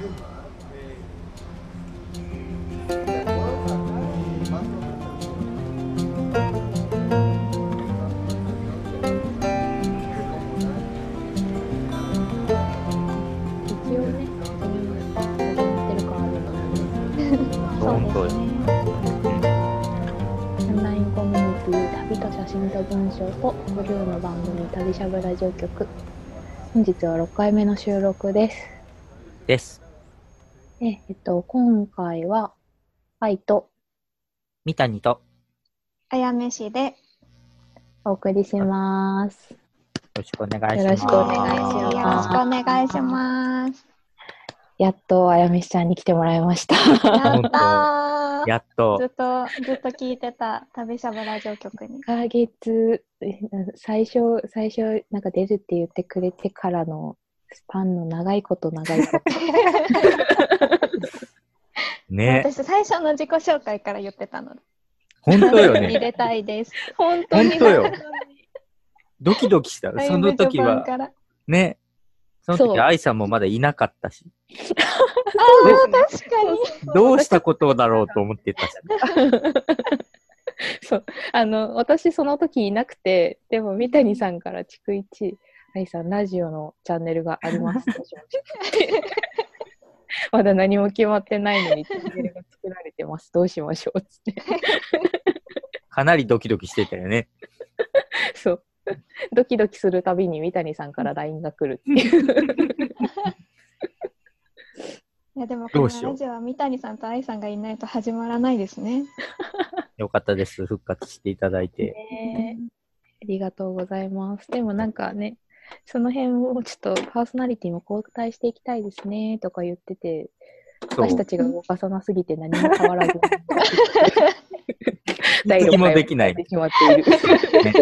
オンラインコミュニティ旅と写真と文章とブルーの番組旅しゃぶラジオ局本日は6回目の収録ですですでえっと今回は愛と三谷と、あやめしでお送りしますよろしくお願いします。よろしくお願いしますよろしくお願いします。やっとあやめしちゃんに来てもらいましたやったー。やっとず、っとずっと聞いてた旅しゃぶラジオ局に1。ヶ月え最初最初なんか出るって言ってくれてからのスパンの長いこと長いこと ね、私最初の自己紹介から言ってたので。本当よね。入れたいです。本本当よ。ドキドキした。その時は、ね、その時愛さんもまだいなかったし、ああ、確かに。どうしたことだろうと思ってたし。そうあの私その時いなくてでも三谷さんから逐一「愛さんラジオのチャンネルがあります」まだ何も決まってないのにチャンネルが作られてますどうしましょう」つって かなりドキドキしてたよね。そうドキドキするたびに三谷さんから LINE が来るっていういやでもこのどうしようラジオは三谷さんと愛さんがいないと始まらないですね。よかったです。復活していただいて。ねありがとうございます。でもなんかね、その辺をちょっとパーソナリティも交代していきたいですねとか言ってて、私たちが動かさなすぎて何も変わらずに 第何も6回できないしまっている。ね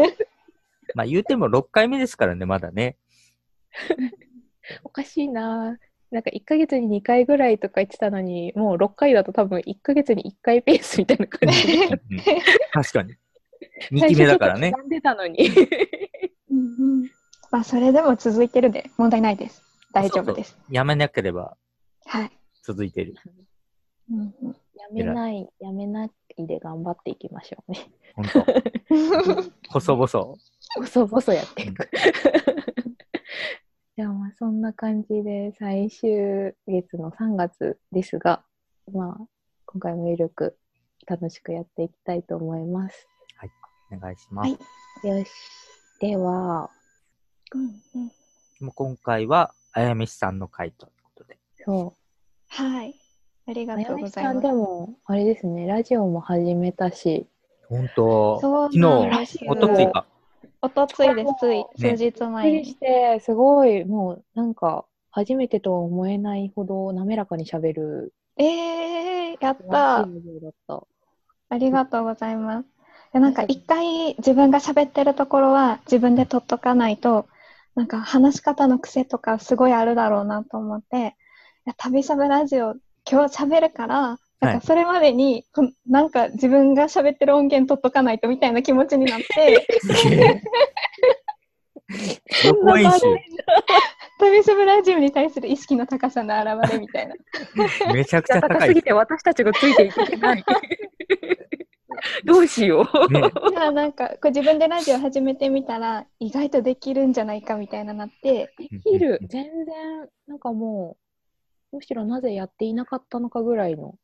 まあ言うても6回目ですからね、まだね。おかしいななんか1ヶ月に2回ぐらいとか言ってたのに、もう6回だと多分1ヶ月に1回ペースみたいな感じ確かに。2期目だからね。最初ちょっと刻んでたのに。あそれでも続いてるで問題ないです。大丈夫です。やめなければはい。続いてる。うんうんやめない、やめないで頑張っていきましょうね。本当 細々。細々やっていく。じゃあまあそんな感じで最終月の3月ですが、まあ今回もゆるく楽しくやっていきたいと思います。お願いします。はいよし。では、うんうんもう今回は、あやめしさんの回ということで。そはい。ありう。がとうあやめございますさんで。も、あれですね、ラジオも始めたし、本当そう昨日、おとついか。おとついです、つい、ね数日びっく前にりし。て、すごい、もうなんか、初めてとは思えないほど滑らかに喋る、えー、やったしい。ラジオだった。ありがとうございます。でなんか一回自分が喋ってるところは自分で取っとかないと、なんか話し方の癖とかすごいあるだろうなと思って、いや旅しゃべラジオ今日喋るから、なんかそれまでに、こんなんか自分が喋ってる音源取っとかないとみたいな気持ちになって、予行演習。旅しゃべラジオに対する意識の高さの表れみたいな。めちゃくちゃ高い。高すぎて私たちがついていけない。どうしよう。ね、じゃあなんかこう自分でラジオ始めてみたら意外とできるんじゃないかみたいななって、できる。全然、なんかもう、むしろなぜやっていなかったのかぐらいの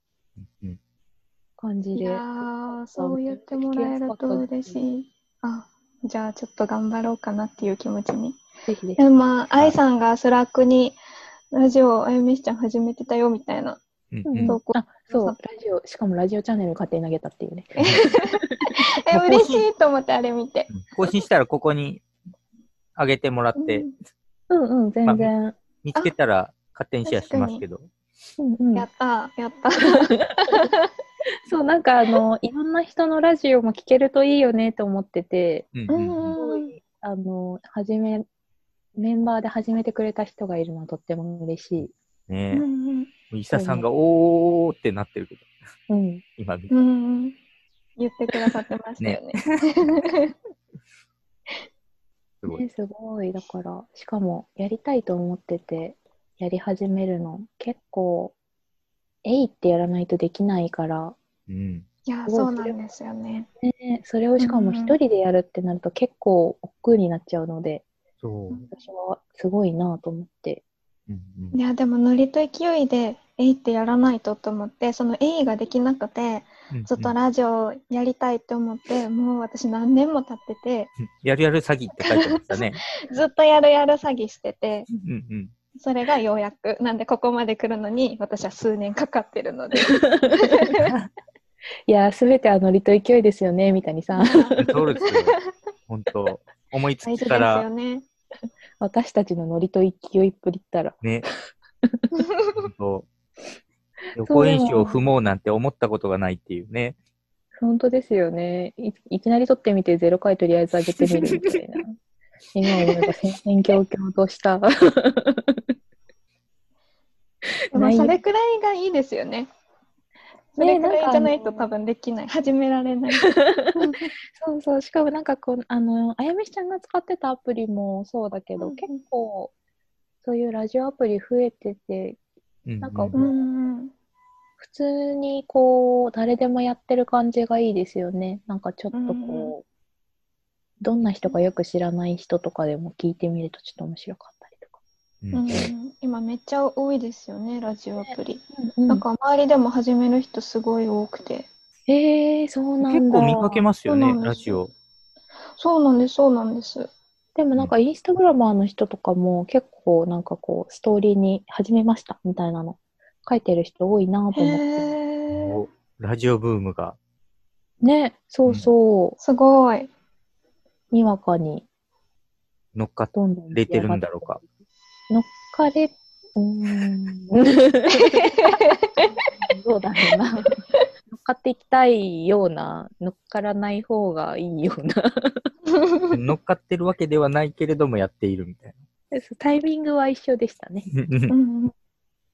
感じで。やー、そう言ってもらえると嬉しい。あ、じゃあちょっと頑張ろうかなっていう気持ちに。ぜひぜひまあ、愛さんが Slack にラジオあゆみしちゃん始めてたよみたいな。うんうんそう、ラジオ、しかもラジオチャンネル勝手に投げたっていうね。え、嬉しいと思ってあれ見て。更新したらここに上げてもらって、うんうん、全然。見つけたら勝手にシェアしますけど。うんうんやったー、やった。そう、なんかあの、いろんな人のラジオも聞けるといいよねと思ってて、うんううんうんん。あの、はじめ、メンバーで始めてくれた人がいるのはとっても嬉しい。ねうんえ、伊佐さんがおーってなってるけど、うん。今見て。言ってくださってましたよね。すごい。ね、すごい。だから、しかも、やりたいと思ってて、やり始めるの結構、えいってやらないとできないから、うん。いや、そうなんですよね。ね、それをしかも一人でやるってなると結構億劫になっちゃうので、そう。私はすごいなと思って。うんうんいや、でもノリと勢いで、えいってやらないとと思って、そのえいができなくて、うんずっとラジオやりたいって思って、もう私何年も経ってて、やるやる詐欺って書いてましたね。ずっとやるやる詐欺してて、うんうん。それがようやく。なんでここまで来るのに、私は数年かかってるので。いや、すべてはノリと勢いですよね、みたいにさ、そうですよ。本当思いつきからよね。私たちのノリと勢いっぷりったら。ね。本当予行演習を踏もうなんて思ったことがないっていうね。本当ですよね。いいきなり撮ってみて0回とりあえず上げてみるみたいな。今思えば戦々恐々とした。でもそれくらいがいいですよね。それくらいじゃないと多分できない。始められない。そうそう。しかもなんかこう、あの、あやめしちゃんが使ってたアプリもそうだけど、うんうん結構、そういうラジオアプリ増えてて、うんなんかううんん。普通にこう、誰でもやってる感じがいいですよね。なんかちょっとこう、うんうどんな人かよく知らない人とかでも聞いてみるとちょっと面白かっ。うんうん、今めっちゃ多いですよね、ラジオアプリ。うんなんか周りでも始める人すごい多くて。へえそうなんだ。結構見かけますよねラジオ。そうなんです、そうなんです。でもなんかインスタグラマーの人とかも結構なんかこうストーリーに始めましたみたいなの書いてる人多いなとへ思って。ラジオブームが。ね、そうそう。すごい。にわかに乗っかっどんどんれてるんだろうか。乗っかれ、うーん。どうだろうな。乗っかっていきたいような、乗っからない方がいいような。乗っかってるわけではないけれどもやっているみたいタイミングは一緒でしたね。な。うん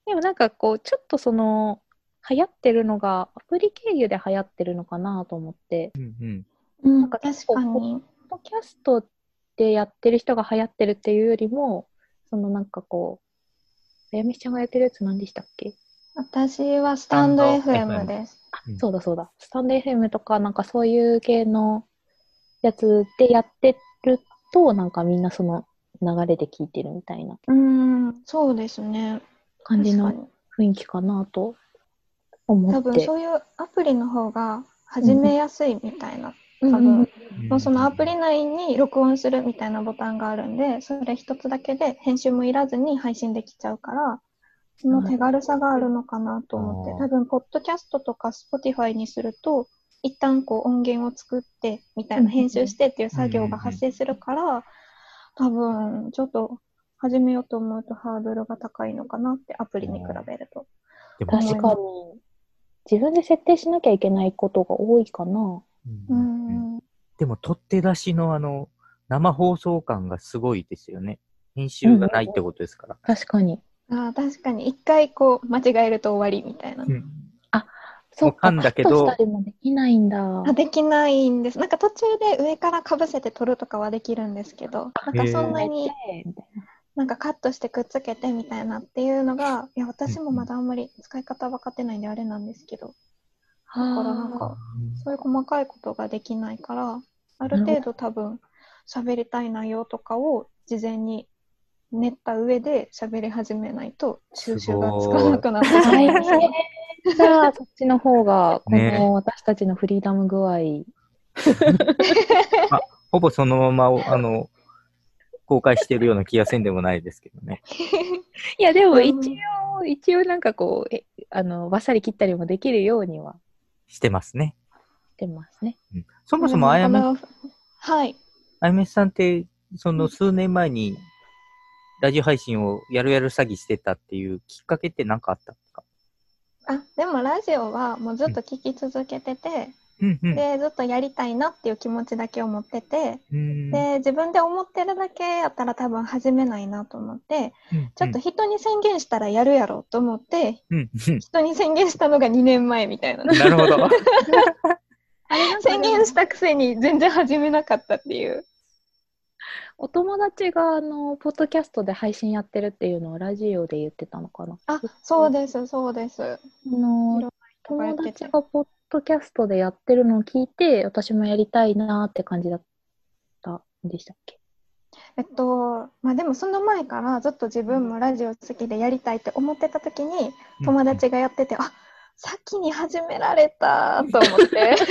でもなんかこう、ちょっとその、流行ってるのが、アプリ経由で流行ってるのかなと思って、うんうんうん、なんか確かに。ポッドキャストでやってる人が流行ってるっていうよりも、そのなんかこう、あやみちゃんがやってるやつ何でしたっけ？私はスタンド FM です。うんそうだそうだ。スタンド FM とか、なんかそういう系のやつでやってると、なんかみんなその流れで聞いてるみたいなうん、そうですね。感じの。雰囲気かなと思多って。分そういうアプリの方が始めやすいみたいな。うん多分、うん。もうそのアプリ内に録音するみたいなボタンがあるんで、それ一つだけで編集もいらずに配信できちゃうから、その手軽さがあるのかなと思ってあ、ー多分、ポッドキャストとか Spotify にすると、一旦こう音源を作ってみたいな、うん編集してっていう作業が発生するから、多分、ちょっと始めようと思うとハードルが高いのかなって、アプリに比べると。確かに、自分で設定しなきゃいけないことが多いかな。うん。でも、取って出しのあの、生放送感がすごいですよね。編集がないってことですから。確かに。ああ、確かに、一回こう、間違えると終わりみたいな。うん。そうか、噛ん。だけどしたりもできないん。だ。あできないん。です。なん。か途中で上からかぶせて撮るとかはできるん。ですけど、なん。かそん。なになん。かカットしてくっつけてみたいなっていうのが、いや、私もまだあん。まり使い方分かってないん。であれなん。ですけど、だからなんか、そういう細かいことができないから、ある程度多分喋りたい内容とかを事前に練った上で喋り始めないと収集がつかなくなって。しま大う じゃあ、そっちの方が、こね。の私たちのフリーダム具合、ほぼそのまま、あの、公開してるような気がせんでもないですけどね。いや、でうんも一応、一応なんかこう、えあの、バッサリ切ったりもできるようにはしてますね。してますね。うんそもそもあやめ、はい。あやめさんって、その数年前に、ラジオ配信をやるやる詐欺してたっていうきっかけって何かあったんですか？あ、でもラジオはもうずっと聞き続けてて。で、ずっとやりたいなっていう気持ちだけを持ってて、うんで、自分で思ってるだけやったら多分始めないなと思って、うんちょっと人に宣言したらやるやろうと思って、うんうん人に宣言したのが2年前みたいな。なるほど。宣言したくせに全然始めなかったっていう。お友達があのポッドキャストで配信やってるっていうのをラジオで言ってたのかな？あ、そうです、そうです。あの友達がポッドキャストでやってるのを聞いて、私もやりたいなって感じだったんでしたっけ？えっと、まあでもその前からずっと自分もラジオ好きでやりたいって思ってた時に友達がやってて、あ先に始められたと思って。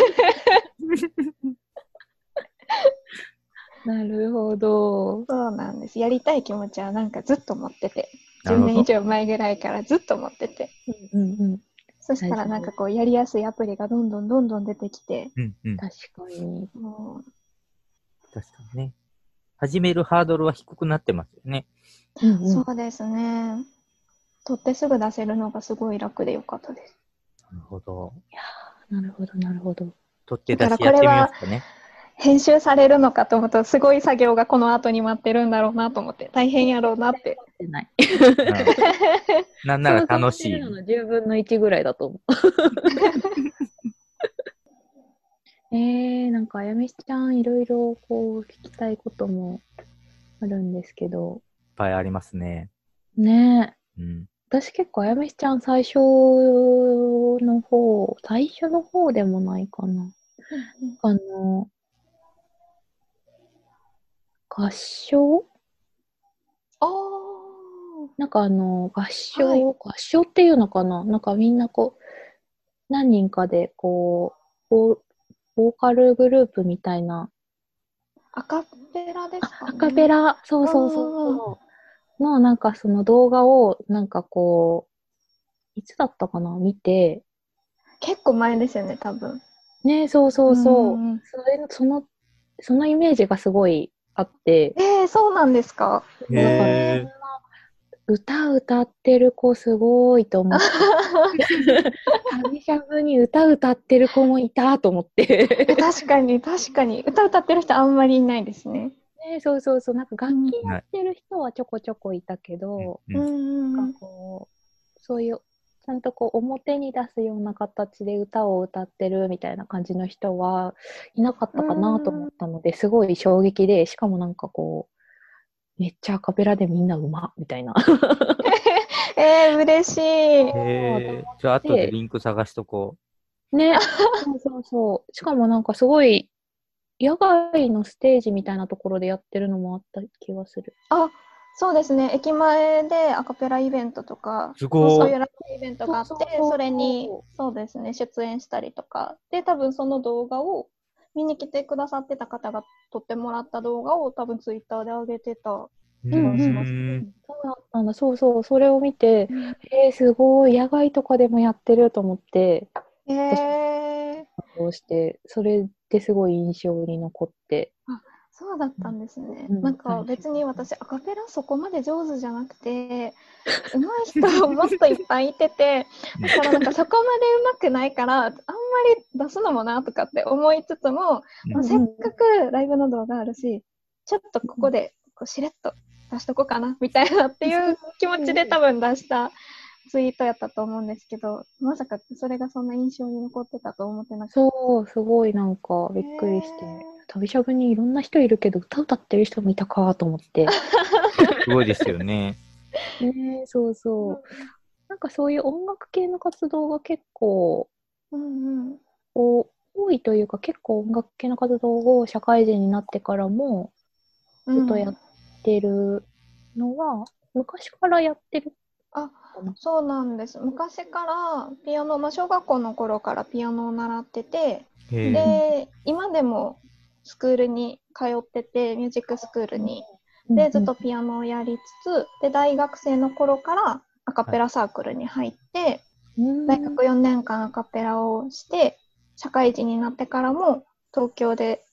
なるほど。そうなんです。やりたい気持ちはなんかずっと持ってて、10なるほど年以上前ぐらいからずっと持ってて。うんうん。そしたらなんかこうやりやすいアプリがどんどんどんどん出てきて、うんうん。確かに。も確かにね。始めるハードルは低くなってますよね。うんう、そうですね。取ってすぐ出せるのがすごい楽でよかったです。なるほど。なるほど、なるほど。取って出しやってみますかね。編集されるのかと思うとすごい作業がこの後に待ってるんだろうなと思って大変やろうなって。ない。う んなんなら楽しい。想像してるのの10分の1ぐらいだと思う。えー、なんかあやみちゃんいろいろこう聞きたいこともあるんですけど、いっぱいありますね。ねえ。うん。私結構あやみちゃん最初の方、最初の方でもないかな。あの、合唱？あなんかあの、合唱、はい。合唱っていうのかな？なんかみんなこう、何人かでこう、ボーボーカルグループみたいな、アカペラですか、ね、アカペラ、そうそうそうそう、のなんかその動画をなんかこう、いつだったかな？見て、結構前ですよね、多分。ねそうそうそう、んん。それその、そのイメージがすごいあって、えー、そうなんですか？へー歌歌ってる子すごいと思って、旅しゃぶに歌歌ってる子もいたと思って。確かに、確かに。歌歌ってる人あんまりいないですね。ね、そうそうそう、なんか楽器やってる人はちょこちょこいたけど、うんうんなんかこう、そういう、ちゃんとこう表に出すような形で歌を歌ってるみたいな感じの人はいなかったかなと思ったので、すごい衝撃で、しかもなんかこう、めっちゃアカペラでみんなうまみたいな。えー、嬉しい。へーじゃあ、後でリンク探しとこね、そうそうそう。しかもなんかすごい、野外のステージみたいなところでやってるのもあった気がする。あ、そうですね。駅前でアカペライベントとか、すごいそういうライブイベントがあって、そうそうそうそれに、そうですね、出演したりとか。で、多分その動画を見に来てくださってた方が撮ってもらった動画を多分ツイッターで上げてた。う。うんうんうんそう。そうそう。それを見て、えー、すごい、野外とかでもやってると思って、えー、して、それですごい印象に残って。そうだったんですね。うん。なんか別に私アカペラそこまで上手じゃなくて、上手い人もっといっぱいいてて、だからなんかそこまで上手くないから、あんまり出すのもなとかって思いつつも、うん。まあせっかくライブの動画あるし、ちょっとここでこうしれっと出しとこうかなみたいなっていう気持ちで多分出したツイートやったと思うんですけど、まさかそれがそんな印象に残ってたと思ってなくて。そう、すごいなんかびっくりして。旅しゃぶにいろんな人いるけど、歌歌ってる人もいたかと思って。すごいですよね。ねえそうそう。なんかそういう音楽系の活動が結構うんうん。お多いというか結構音楽系の活動を社会人になってからもずっとやってるのは、昔からやってるあ。そうなんです。昔からピアノ、まあ、小学校の頃からピアノを習ってて、で、今でもスクールに通ってて、ミュージックスクールに。で、ずっとピアノをやりつつ、で、大学生の頃からアカペラサークルに入って、うん大学4年間アカペラをして、社会人になってからも東京で、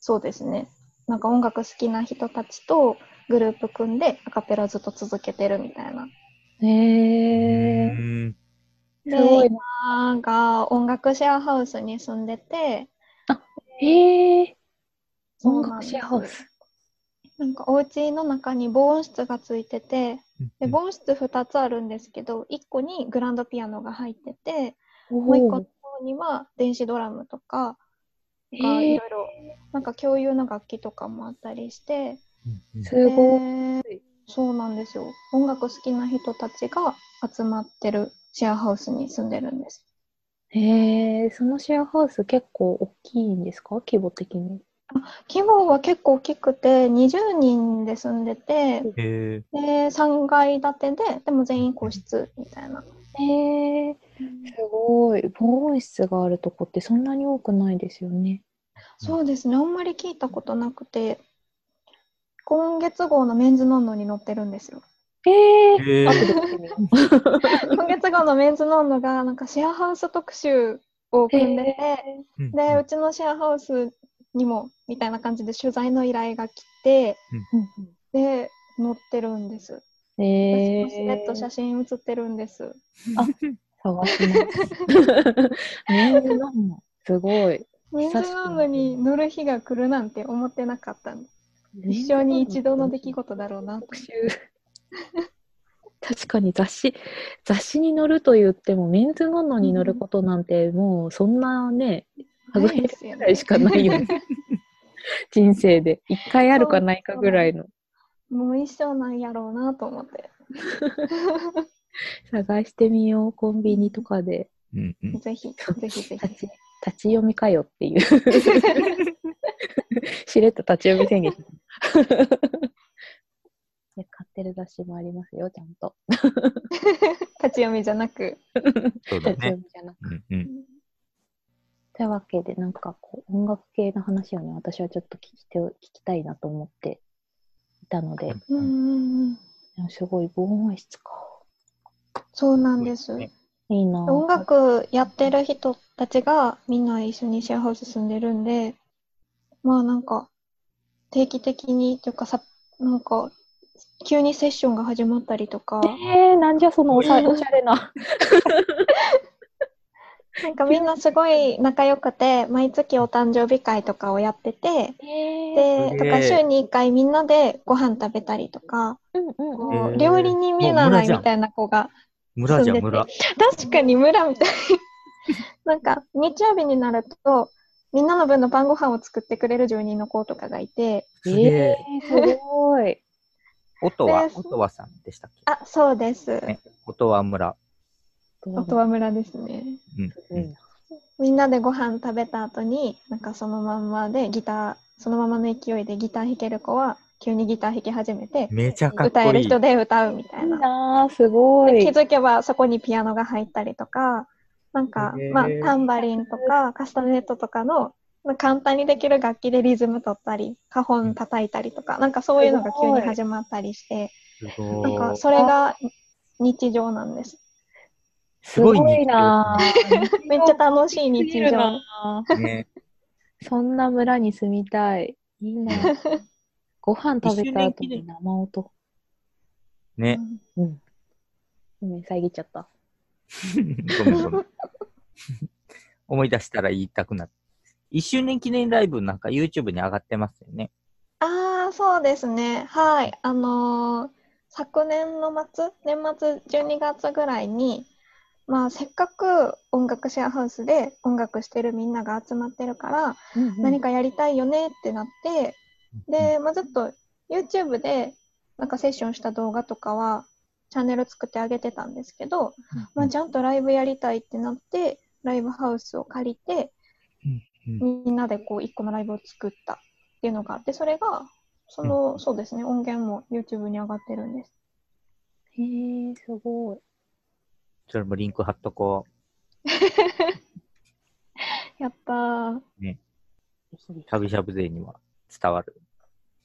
そうですね、なんか音楽好きな人たちとグループ組んでアカペラずっと続けてるみたいな。へえうんですごいな。今が音楽シェアハウスに住んでて、へえ音楽シェアハウス。なんかお家の中に防音室がついてて、で防音室2つあるんですけど、1個にグランドピアノが入ってて、もう1個の方には電子ドラムとかいろいろ、なんか共有の楽器とかもあったりして、うんすごい。でそうなんですよ。音楽好きな人たちが集まってるシェアハウスに住んでるんです。へえ、そのシェアハウス結構大きいんですか？規模的に。規模は結構大きくて、20人で住んでて。で、3階建てで、でも全員個室みたいな。へえ、すごい。防音室があるとこってそんなに多くないですよね。そうですね。あんまり聞いたことなくて、今月号のメンズノンノに載ってるんですよ。へえ、へえ後で見てみよう。今月号のメンズノンノが、なんかシェアハウス特集を組んでて、うんで、うちのシェアハウスにも、みたいな感じで取材の依頼が来て、で、載ってるんです。うんへ私のスレッド写え、真写ってるんです。探します。メンズノンノすごい。メンズノンノに乗る日が来るなんて思ってなかったんで、一生に一度の出来事だろうなと特集。確かに雑誌、雑誌に載ると言っても、メンズノンノに載ることなんて、もうそんなね、数えるぐらいしかないよね。人生で。一回あるかないかぐらいの。もう一生なんやろうなと思って。探してみよう、コンビニとかで。うんうんぜひ、ぜひぜひ。立ち読みかよっていう。しれっと立ち読み宣言。いや買ってる雑誌もありますよ、ちゃんと。立ち読みじゃなく。そうだ立ち読ね。みじゃなくうんうん。というわけで、なんかこう、音楽系の話をね、私はちょっと聞きて聞きたいなと思っていたので、うんうんすごい防音室か。そうなんですねいいな。ぁ音楽やってる人たちがみんな一緒にシェアハウス住んでるんで、まあなんか定期的にというかさ、なんか急にセッションが始まったりとか、えー、なんじゃそのおしゃおしゃれな。なんかみんなすごい仲良くて、毎月お誕生日会とかをやってて、えで、とか週に1回みんなでご飯食べたりとか、うんうんう料理人見習いみたいな子が村じゃ村。確かに村みたい。なんか、日曜日になると、みんなの分の晩ご飯を作ってくれる住人の子とかがいて、え。えー、すごい。音は、で音はさんでしたっけ？あ、そうです。ね音は村。音羽村ですね。うんみんなでご飯食べた後に、なんかそのまんまでギター、そのままの勢いでギター弾ける子は、急にギター弾き始めて、めちゃかっこいい。歌える人で歌うみたいいいな。なぁ、すごい。で気づけばそこにピアノが入ったりとか、なんかまあ、タンバリンとかカスタネットとかの、まあ簡単にできる楽器でリズム取ったり、カホン叩いたりとか、なんかそういうのが急に始まったりして、すなんごい。かそれが日常なんです。すごいなぁ。めっちゃ楽しい日常。なぁね。そんな村に住みたい。いいなぁ。ご飯食べた後に生音。ね。うん。ごめん、遮っちゃった。ごめんごめん。思い出したら言いたくなった。一周年記念ライブなんか YouTube に上がってますよね。ああ、そうですね。はい。あのー昨年の末、年末12月ぐらいに、まあ、せっかく音楽シェアハウスで音楽してるみんなが集まってるから、何かかやりたいよねってなって、で、まあ、ずっと YouTube でなんかセッションした動画とかはチャンネル作ってあげてたんですけど、まあ、ちゃんとライブやりたいってなって、ライブハウスを借りて、うんみんなでこう一個のライブを作ったっていうのがあって、それが、その、そうですね、音源も YouTube に上がってるんです。へえ、すごい。それもリンク貼っとこ やったー。う。しゃぶしゃぶ勢には伝わる。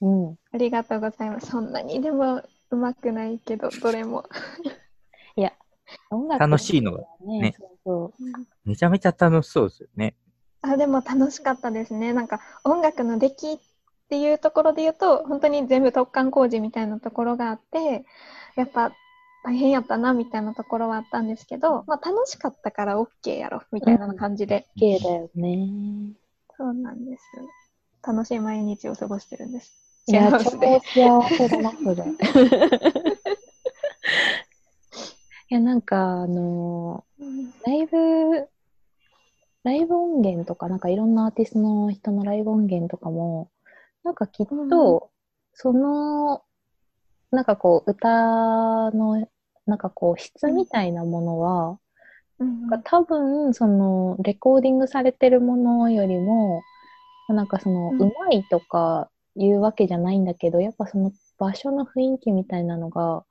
うん。ありがとうございます。そんなにでもうまくないけど、どれも。いや、音楽楽しいのがね。ねそうそう。めちゃめちゃ楽しそうですよね。あ、でも楽しかったですね。なんか音楽の出来っていうところで言うと、本当に全部突貫工事みたいなところがあって、やっぱ大変やったなみたいなところはあったんですけど、まあ楽しかったから OK やろみたいな感じで、綺麗だよね。そうなんです。楽しい毎日を過ごしてるんです。いや、超。幸せだな、それ。いや、なんか、あのライブ、ライブ音源とか、なんかいろんなアーティストの人のライブ音源とかも、なんかきっと、その、なんかこう、歌の、なんかこう、質みたいなものは、うんなんか多分、その、レコーディングされてるものよりも、なんかその、うんうまいとかいうわけじゃないんだけど、やっぱその場所の雰囲気みたいなのが、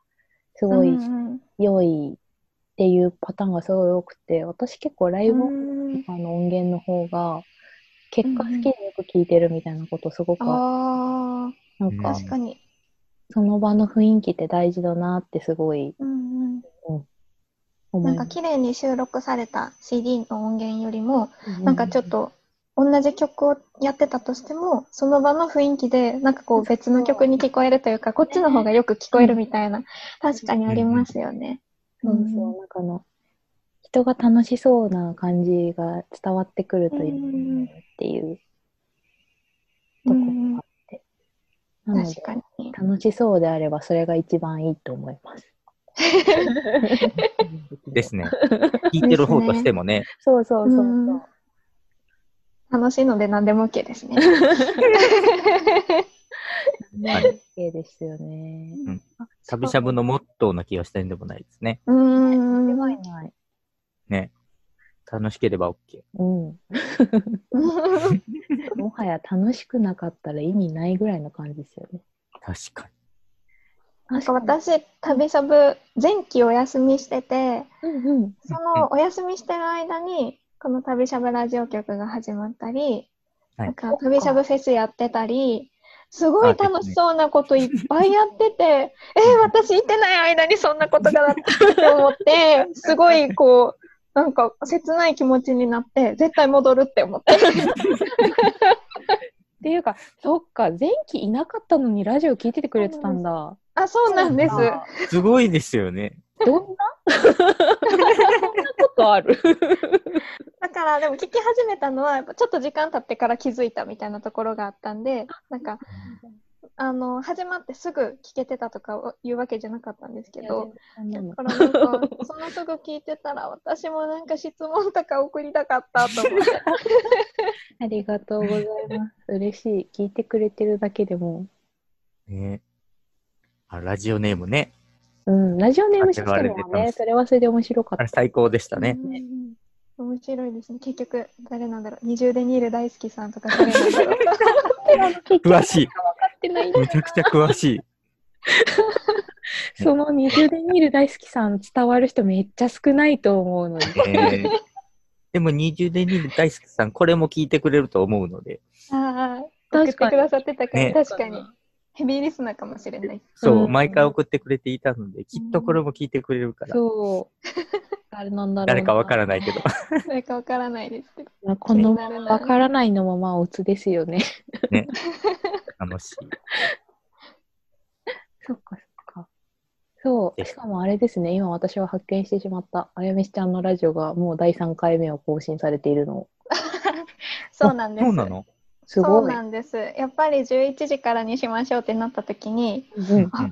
すごいうん良いっていうパターンがすごい多くて、私結構ライブうんとかの音源の方が、結果好きでよく聞いてるみたいなことすごくああうんなんかあ、確かに。その場の雰囲気って大事だなってすごいうんうん。思います。なんか綺麗に収録された CD の音源よりも、うなんかちょっと同じ曲をやってたとしても、その場の雰囲気で、なんかこう別の曲に聞こえるというか、こっちの方がよく聞こえるみたいな、確かにありますよね。そうそう、なんかあの、人が楽しそうな感じが伝わってくるといいなっていうところがあって。なので確、かに。楽しそうであればそれが一番いいと思います。ですね。聞いてる方としてもね。そうそうそうそう。うん楽しいので何でも OK ですね。ね、OK ですよね。うんあしゃぶしゃぶのモットーな気がしたんでもないですね。うーん。間違いない。ね。楽しければ OK。うん。もはや楽しくなかったら意味ないぐらいの感じですよね。確かなんか私、旅しゃぶ、前期お休みしてて、うんうん。そのお休みしてる間に、この旅しゃぶラジオ局が始まったり、はいなんか旅しゃぶフェスやってたり、すごい楽しそうなこといっぱいやってて、えー私いてない間にそんなことがあったって思って、すごいこう、なんか切ない気持ちになって、絶対戻るって思って。っていうか、そっか、前期いなかったのにラジオ聞いててくれてたんだ。あ、そうなんです。すごいですよね。どんな？そんなことある？だから、でも聞き始めたのは、やっぱちょっと時間経ってから気づいたみたいなところがあったんで、なんか、あの、始まってすぐ聞けてたとかいうわけじゃなかったんですけど、だからなんか、そのすぐ聞いてたら、私もなんか質問とか送りたかったと思って。ありがとうございます。嬉しい。聞いてくれてるだけでも。ねあ、ラジオネームね。うん、ラジオネームシステムあはね、それはそれで面白かった。最高でしたね。うん面白いですね。結局、誰なんだろう。二重でニール大好きさんとか誰なんだろう。詳し い。めちゃくちゃ詳しい。その二重で見る大好きさん伝わる人めっちゃ少ないと思うので。えーでも20で2大好きさん、これも聞いてくれると思うので、ああ、送って確かにくださってたから、ね確かに。ヘビーリスナーかもしれない。そう、うん毎回送ってくれていたので、きっとこれも聞いてくれるから、そう。誰なんだろう。誰かわからないけど。誰かわからないですけど。まあこのわからないのもまあオツですよね。楽しい。そっかそっか。そう。しかもあれですね、今私は発見してしまった、あやめしちゃんのラジオがもう第3回目を更新されているの。そうなんです。そうなの？そすごい。うなんです。やっぱり11時からにしましょうってなった時に、うんあ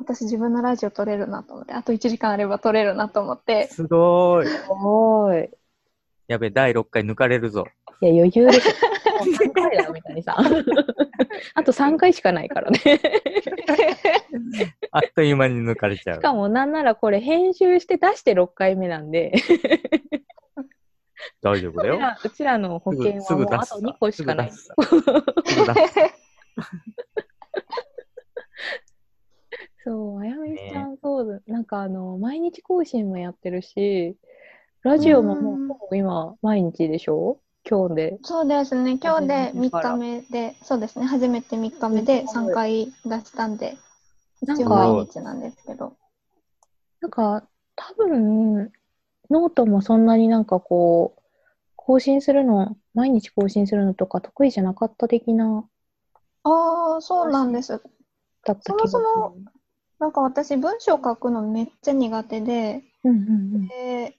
私自分のラジオ撮れるなと思って、あと1時間あれば撮れるなと思って、すごーい。すごい。やべ、第6回抜かれるぞ。いや、余裕ですよ。もう3回だよ、みたいにさ。あと3回しかないからね。あっという間に抜かれちゃう。しかも、なんならこれ編集して出して6回目なんで、大丈夫だよ。うちらうちらの保険すはもうあとぐ出すさ2個しかない。すぐ出すさすぐ出すそう、あやめしちゃん、そうだ。なんかあの、毎日更新もやってるし、ラジオももう今、毎日でしょ？今日で。そうですね、今日で3初めてから日目で、そうですね、初めて3日目で3回出したんで、一応毎日なんですけど。なんか、多分、ノートもそんなになんかこう、更新するの、毎日更新するのとか得意じゃなかった的な、ああ、そうなんです。だった気がする。そもなんか私、文章書くのめっちゃ苦手で、うんうんで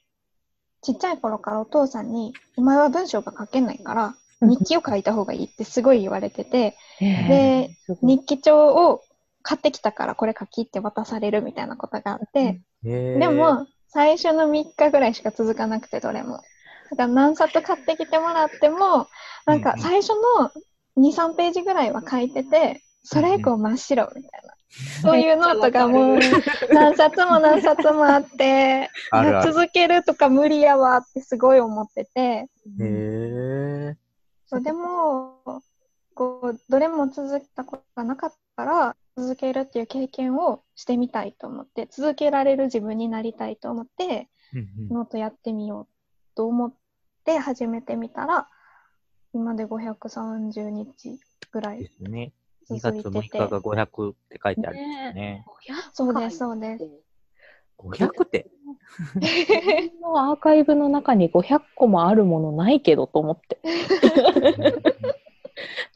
ちっちゃい頃からお父さんに、お前は文章が書けないから、うん。日記を書いた方がいいってすごい言われてて、で日記帳を買ってきたからこれ書きって渡されるみたいなことがあって、でも、最初の3日ぐらいしか続かなくて、どれも。だから何冊買ってきてもらっても、なんか最初の2、3ページぐらいは書いてて、それ以降真っ白みたいな。そういうノートがもう何冊も何冊もあって、あるある。続けるとか無理やわってすごい思ってて、へえ。そうでも、こう、どれも続けたことがなかったから、続けるっていう経験をしてみたいと思って、続けられる自分になりたいと思って、ノートやってみようと思って始めてみたら、今で530日ぐらでいすね。2続い月6てて日。が500って書いてあるんですね。そうです、そうです。500って？のアーカイブの中に500個もあるものないけどと思って。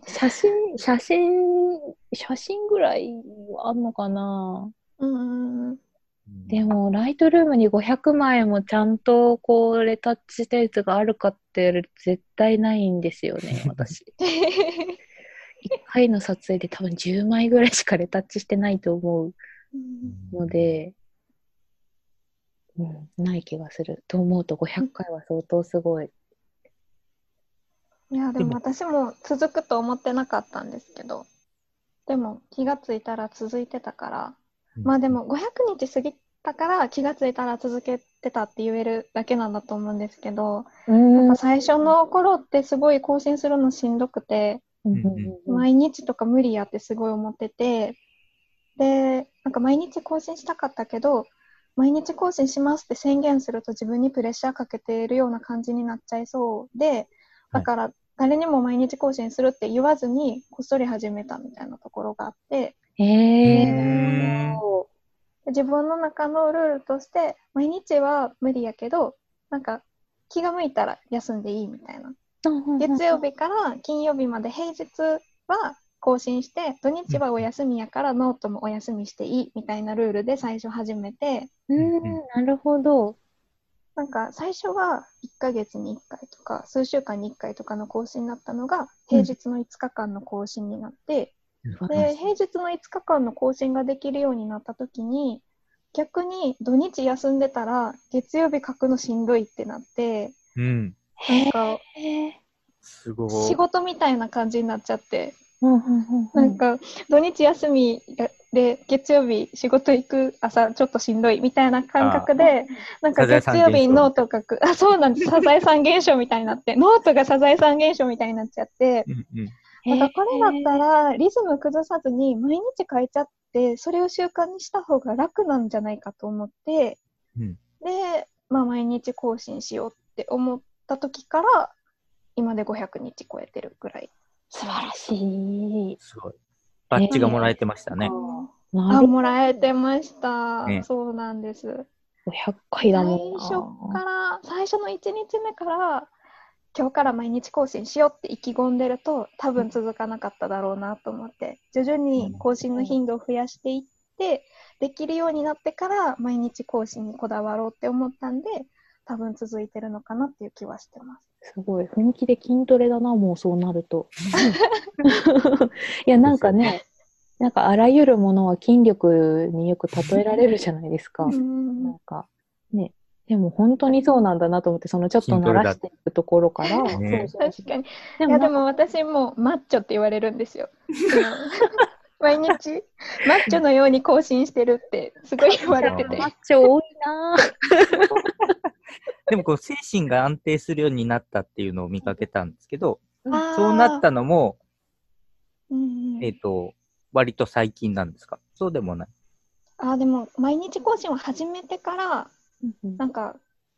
写真、写真、写真ぐらいはあんのかなうんうんうん。でも、ライトルームに500枚もちゃんとこう、レタッチしたやつがあるかって絶対ないんですよね、私。1回の撮影で多分10枚ぐらいしかレタッチしてないと思うので、うん、ない気がする。と思うと500回は相当すごい。いや、でも私も続くと思ってなかったんですけど、でも気がついたら続いてたから、まあでも500日過ぎたから気がついたら続けてたって言えるだけなんだと思うんですけど、うん。やっぱ最初の頃ってすごい更新するのしんどくて、毎日とか無理やってすごい思ってて、で、なんか毎日更新したかったけど、毎日更新しますって宣言すると自分にプレッシャーかけているような感じになっちゃいそうで、だから誰にも毎日更新するって言わずにこっそり始めたみたいなところがあって、へえうで自分の中のルールとして毎日は無理やけど、なんか気が向いたら休んでいいみたいな。月曜日から金曜日まで平日は更新して、土日はお休みやからノートもお休みしていいみたいなルールで最初始めて、うん、なるほど。なんか最初は1ヶ月に1回とか数週間に1回とかの更新だったのが平日の5日間の更新になって、で平日の5日間の更新ができるようになった時に逆に土日休んでたら月曜日書くのしんどいってなってうん。なんかへえ。すごい。仕事みたいな感じになっちゃってうんうんうんうなんか土日休みで月曜日仕事行く朝ちょっとしんどいみたいな感覚でなんか月曜日ノート書くあそうなんです サザエさん現象みたいになってノートがサザエさん現象みたいになっちゃってうんうん。なんかこれだったらリズム崩さずに毎日書いちゃってそれを習慣にした方が楽なんじゃないかと思ってうんで、まあ、毎日更新しようって思った時から今で500日超えてるぐらい。素晴らしい。すごい。バッジがもらえてましたね。あ、なるほもらえてました。ねそうなんです。ど。100回だもんな。最初から、最初の1日目から、今日から毎日更新しようって意気込んでると、多分続かなかっただろうなと思って、徐々に更新の頻度を増やしていって、できるようになってから毎日更新にこだわろうって思ったんで、多分続いてるのかなっていう気はしてます。すごい。本気で筋トレだな、もうそうなると。いや、なんかね、なんかあらゆるものは筋力によく例えられるじゃないですか。うんなんか、ね。でも本当にそうなんだなと思って、そのちょっと慣らしていくところから。ねそうそう確かに。でいや、でもも私もマッチョって言われるんですよ。毎日、マッチョのように更新してるってすごい言われてて。マッチョ多いなぁ でもこう精神が安定するようになったっていうのを見かけたんですけど、そうなったのも、えっ、と、割と最近なんですか？そうでもない。あーでも毎日更新を始めてからなんか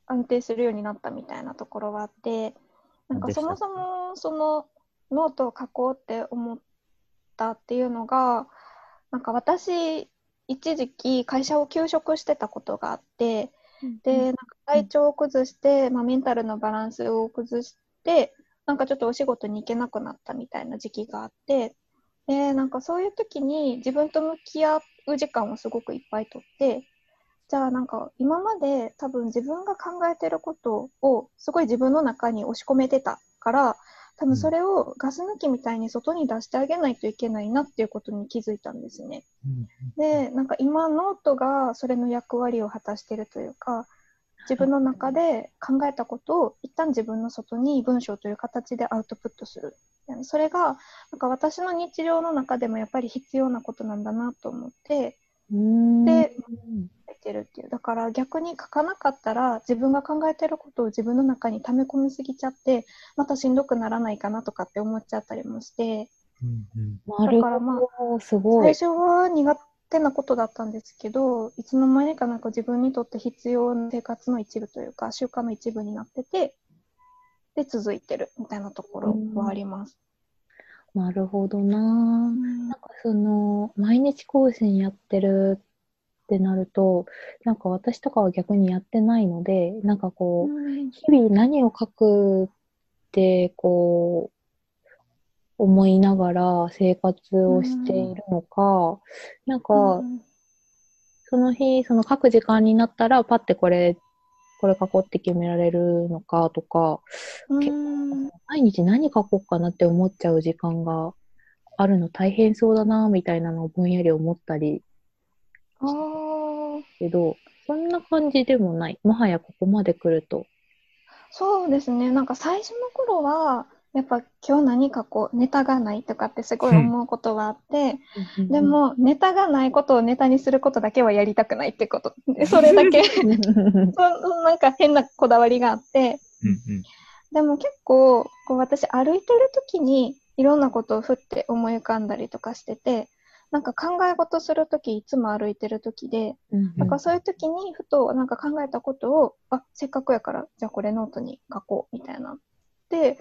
安定するようになったみたいなところはあってなんかそもそもそのノートを書こうって思ったっていうのがなんか私一時期会社を休職してたことがあってでなんか体調を崩して、まあ、メンタルのバランスを崩してなんかちょっとお仕事に行けなくなったみたいな時期があってでなんかそういう時に自分と向き合う時間をすごくいっぱいとってじゃあなんか今まで多分自分が考えてることをすごい自分の中に押し込めてたから多分それをガス抜きみたいに外に出してあげないといけないなっていうことに気づいたんですね。でなんか今ノートがそれの役割を果たしてるというか自分の中で考えたことを一旦自分の外に文章という形でアウトプットする。でそれがなんか私の日常の中でもやっぱり必要なことなんだなと思って。うん。でてるっていうだから逆に書かなかったら自分が考えてることを自分の中に溜め込みすぎちゃってまたしんどくならないかなとかって思っちゃったりもしてうんうんだからまあほど、すごい。最初は苦手なことだったんですけどいつの間にかなんか自分にとって必要な生活の一部というか習慣の一部になっててで続いてるみたいなところはあります。なるほどな。なんかその、毎日更新やってるってなると、なんか私とかは逆にやってないので、なんかこう、日々何を書くって、こう、思いながら生活をしているのか、なんか、その日、その書く時間になったら、パッてこれ、これ書こうって決められるのかとか、結うん。毎日何書こうかなって思っちゃう時間があるの大変そうだな、みたいなのをぼんやり思ったりあー。けど、そんな感じでもない。もはやここまで来ると。そうですね。なんか最初の頃はやっぱ今日何かこうネタがないとかってすごい思うことはあって、で、もネタがないことをネタにすることだけはやりたくないってこと。で それだけ。そなんか変なこだわりがあって。うんうん。でも結構こう私歩いてる時にいろんなことをふって思い浮かんだりとかしててなんか考え事する時いつも歩いてる時でだからそういう時にふとなんか考えたことをあせっかくやからじゃあこれノートに書こうみたいな。で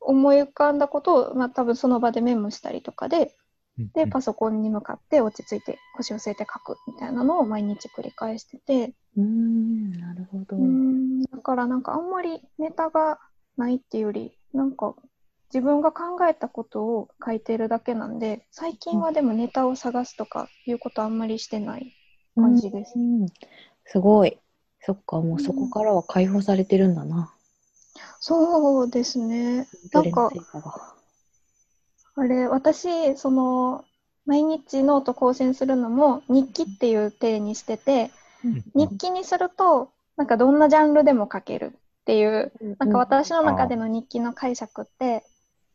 思い浮かんだことを、まあ、多分その場でメモしたりとかでうん。でパソコンに向かって落ち着いて腰を据えて書くみたいなのを毎日繰り返してて。うーん、なるほど。うんだからなんかあんまりネタがないっていうよりなんか自分が考えたことを書いてるだけなんで最近はでもネタを探すとかいうことあんまりしてない感じですう。んすごい。そっか、もうそこからは解放されてるんだな。そうですね。なんかあれ、私、その、毎日ノート更新するのも日記っていう体にしてて、日記にすると、なんかどんなジャンルでも書けるっていう、なんか私の中での日記の解釈って、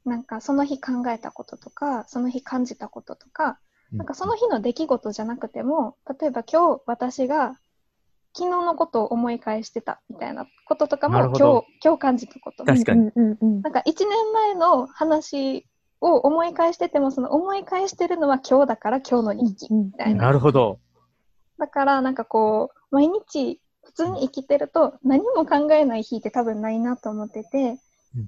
なんかその日考えたこととか、その日感じたこととか、なんかその日の出来事じゃなくても、例えば今日私が昨日のことを思い返してたみたいなこととかも今日、今日感じたこと。確かにうんうんうんなんか1年前の話を思い返してても、その思い返してるのは今日だから今日の日記みたいな。なるほど。だからなんかこう、毎日普通に生きてると何も考えない日って多分ないなと思ってて、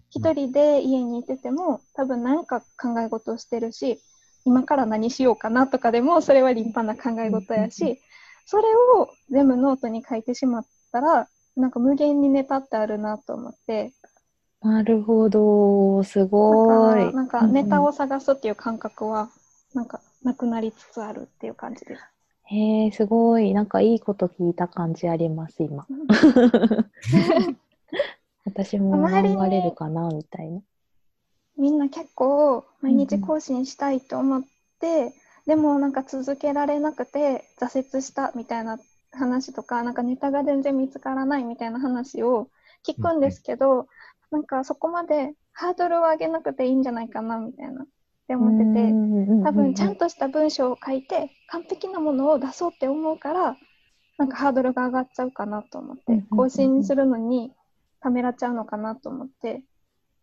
一人で家にいてても多分何か考え事をしてるし、今から何しようかなとかでもそれは立派な考え事やし、それを全部ノートに書いてしまったら、なんか無限にネタってあるなと思って、なるほど、すだごい。なんかネタを探すっていう感覚は、なんかなくなりつつあるっていう感じです。へえ、すごい。なんかいいこと聞いた感じあります、今。私も頑張れるかな、みたいな。みんな結構毎日更新したいと思って、でもなんか続けられなくて挫折したみたいな話とか、なんかネタが全然見つからないみたいな話を聞くんですけど、なんかそこまでハードルを上げなくていいんじゃないかなみたいな。って思ってて、多分ちゃんとした文章を書いて完璧なものを出そうって思うからなんかハードルが上がっちゃうかなと思ってうんうんうんうん。更新するのにためらっちゃうのかなと思って。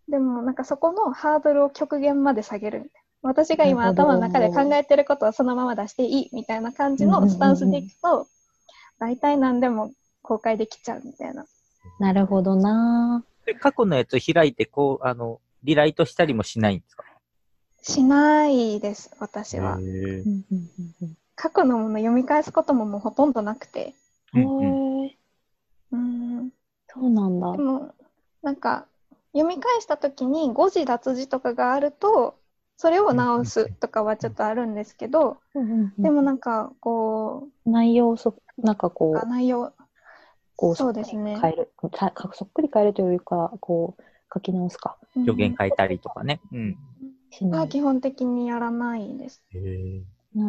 でもなんかそこのハードルを極限まで下げるみたいな。私が今頭の中で考えてることはそのまま出していいみたいな感じのスタンスでいくと大体何でも公開できちゃうみたいな。なるほどな。で過去のやつ開いて、こう、あの、リライトしたりもしないんですか？しないです私は。過去のもの読み返すことももうほとんどなくて。うんうんそうなんだで。もなんか読み返した時に誤字脱字とかがあるとそれを直すとかはちょっとあるんですけどでもなんかこ内容をそ、なんかうこう、内容こうそうですね変える。さそっくり変えるというか、こう、書き直すか。助言変えたりとかね。うん。基本的にやらないですへ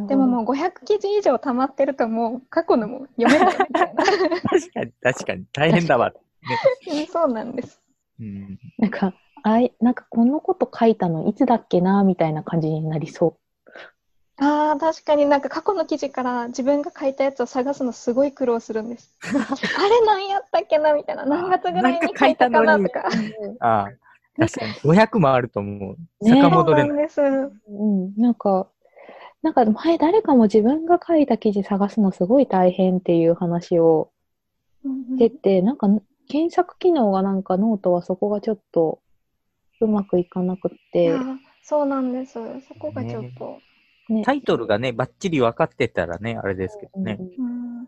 でももう500記事以上溜まってるともう過去のも読めないみたいな 確かに、確かに。大変だわ。ねうんそうなんですうん。なんか、あい、なんかこのこと書いたのいつだっけな、みたいな感じになりそああ、確かになんか過去の記事から自分が書いたやつを探すのすごい苦労するんです。あれ何やったっけなみたいな。何月ぐらいに書いたかなとか。う。ああ、確かに。500もあると思う。ね坂そうない。なんです。うん、なんか、なんか前誰かも自分が書いた記事探すのすごい大変っていう話をうんしてて、なんか検索機能がなんかノートはそこがちょっとうまくいかなくてや、そうなんです。そこがちょっと。ねタイトルがね、ばっちり分かってたらね、あれですけどねう。んうん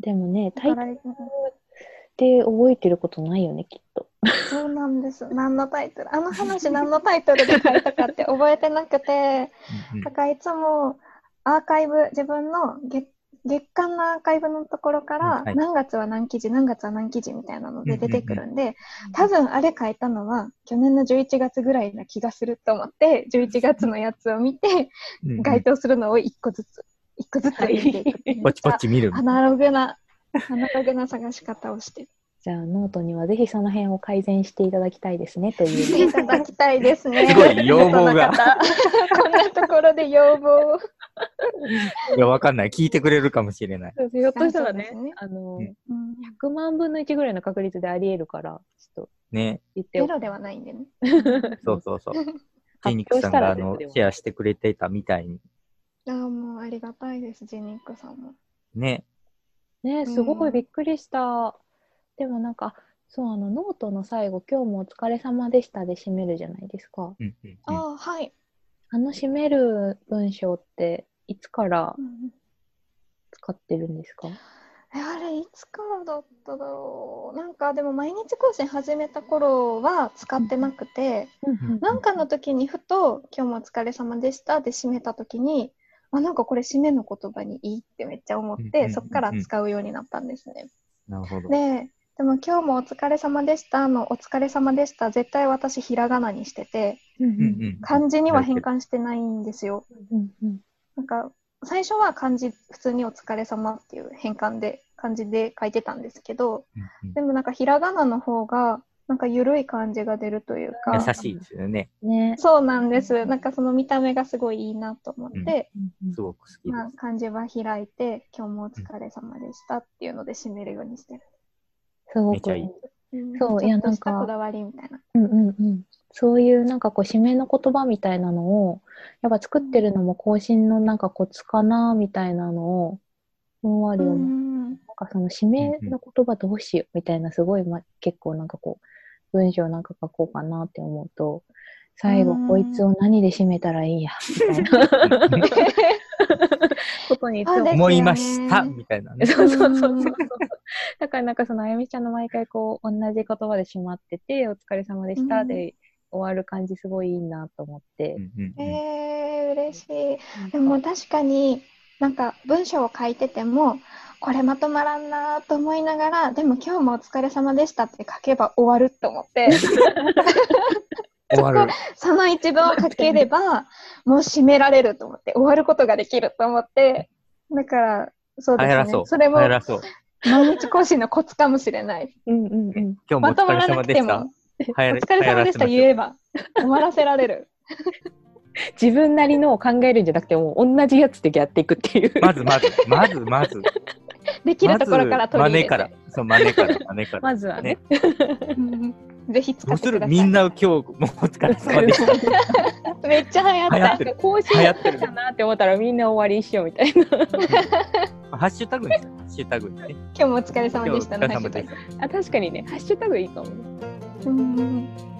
でもね、タイトルって覚えてることないよね、きっと。そうなんです。何のタイトル？あの話何のタイトルで書いたかって覚えてなくて、うんだからいつもアーカイブ、自分の月月間のアーカイブのところから、うんはい何月は何記事、何月は何記事みたいなので出てくるんで、うん多分あれ書いたのは去年の11月ぐらいな気がすると思って、11月のやつを見て、うんうん該当するのを1個ずつ、1個ずつ入れていくっていう。ポチポチ見る。アナログな、アナログな探し方をしてる。じゃあ、ノートにはぜひその辺を改善していただきたいですね、といして いうただきたいですね。すごい要望が こんなところで要望を。いや、わかんない。聞いてくれるかもしれない。ひょっとしたらねあの、うんうん100万分の1ぐらいの確率であり得るから、ちょっとね。言っておくゼロではないんでね。そうそうそう。ジ発ニックさんがあのシェアしてくれてたみたいに。ああ、もうありがたいです、ジェニックさんも。ね。ね、すごうんいびっくりした。でもなんか、そう、あの、ノートの最後、今日もお疲れ様でしたで締めるじゃないですか。うんうんうんああ、はい。あの締める文章って、いつからうん使ってるんですか？え、あれ、いつからだっただろう。なんか、でも毎日更新始めた頃は使ってなくて、なんかの時にふと、今日もお疲れ様でしたで締めた時に、あ、なんかこれ締めの言葉にいいってめっちゃ思って、うんうんうんうんそっから使うようになったんですね。なるほど。で、でも今日もお疲れ様でしたのお疲れ様でした絶対私ひらがなにしててうんうんうん漢字には変換してないんですよ。うんうんなんか最初は漢字普通にお疲れ様っていう変換で漢字で書いてたんですけどうんうんでもなんかひらがなの方がなんか緩い感じが出るというか優しいですよね。ね。そうなんですなんかその見た目がすごいいいなと思って、うんうんすごく好き。漢字は開いて今日もお疲れ様でしたっていうので締めるようにしてる。すごくそういやなんか。こだわりみたいな。うんうんうん。そういうなんかこう締めの言葉みたいなのを、やっぱ作ってるのも更新のなんかコツかなみたいなのを思われるようにうんなんかその締めの言葉どうしようみたいなすごい、ま、結構なんかこう文章なんか書こうかなって思うと最後うん。こいつを何で締めたらいいやみたいな ことに思いましたみたいなね。そうそうそうそうう。ん だからなんかそのあやみちゃんの毎回こう同じ言葉で締まっててお疲れ様でしたで終わる感じすごいいいなと思って。う、んうんうん。えー、嬉しい。でも確かになんか文章を書いててもこれまとまらんなと思いながらでも今日もお疲れ様でしたって書けば終わると思って 終わる。その一文を書ければ もう締められると思って終わることができると思ってだからそう。ですねそれも。毎日更新のコツかもしれないうんうんうん今日もおまとま疲れらなくて様でしたも。流お疲れ様でした言えば終わらせられる 自分なりのを考えるんじゃなくてもう同じやつでやっていくっていうまずまず、まずまず。できるところから取り入れて、まず真似から。そう、真似から、真似から。まずはねうんぜひ使ってください。みんな今日もお疲れ様でした。めっちゃ流行った。流行ってる。更新流行ってるかなって思ったらみんな終わりにしようみたいな。ハッシュタグにハッシュタグにね。今日もお疲れ様でしたの。今日お疲れ様でハッシュタグ。した。あ確かにね。ハッシュタグいいかもね。うん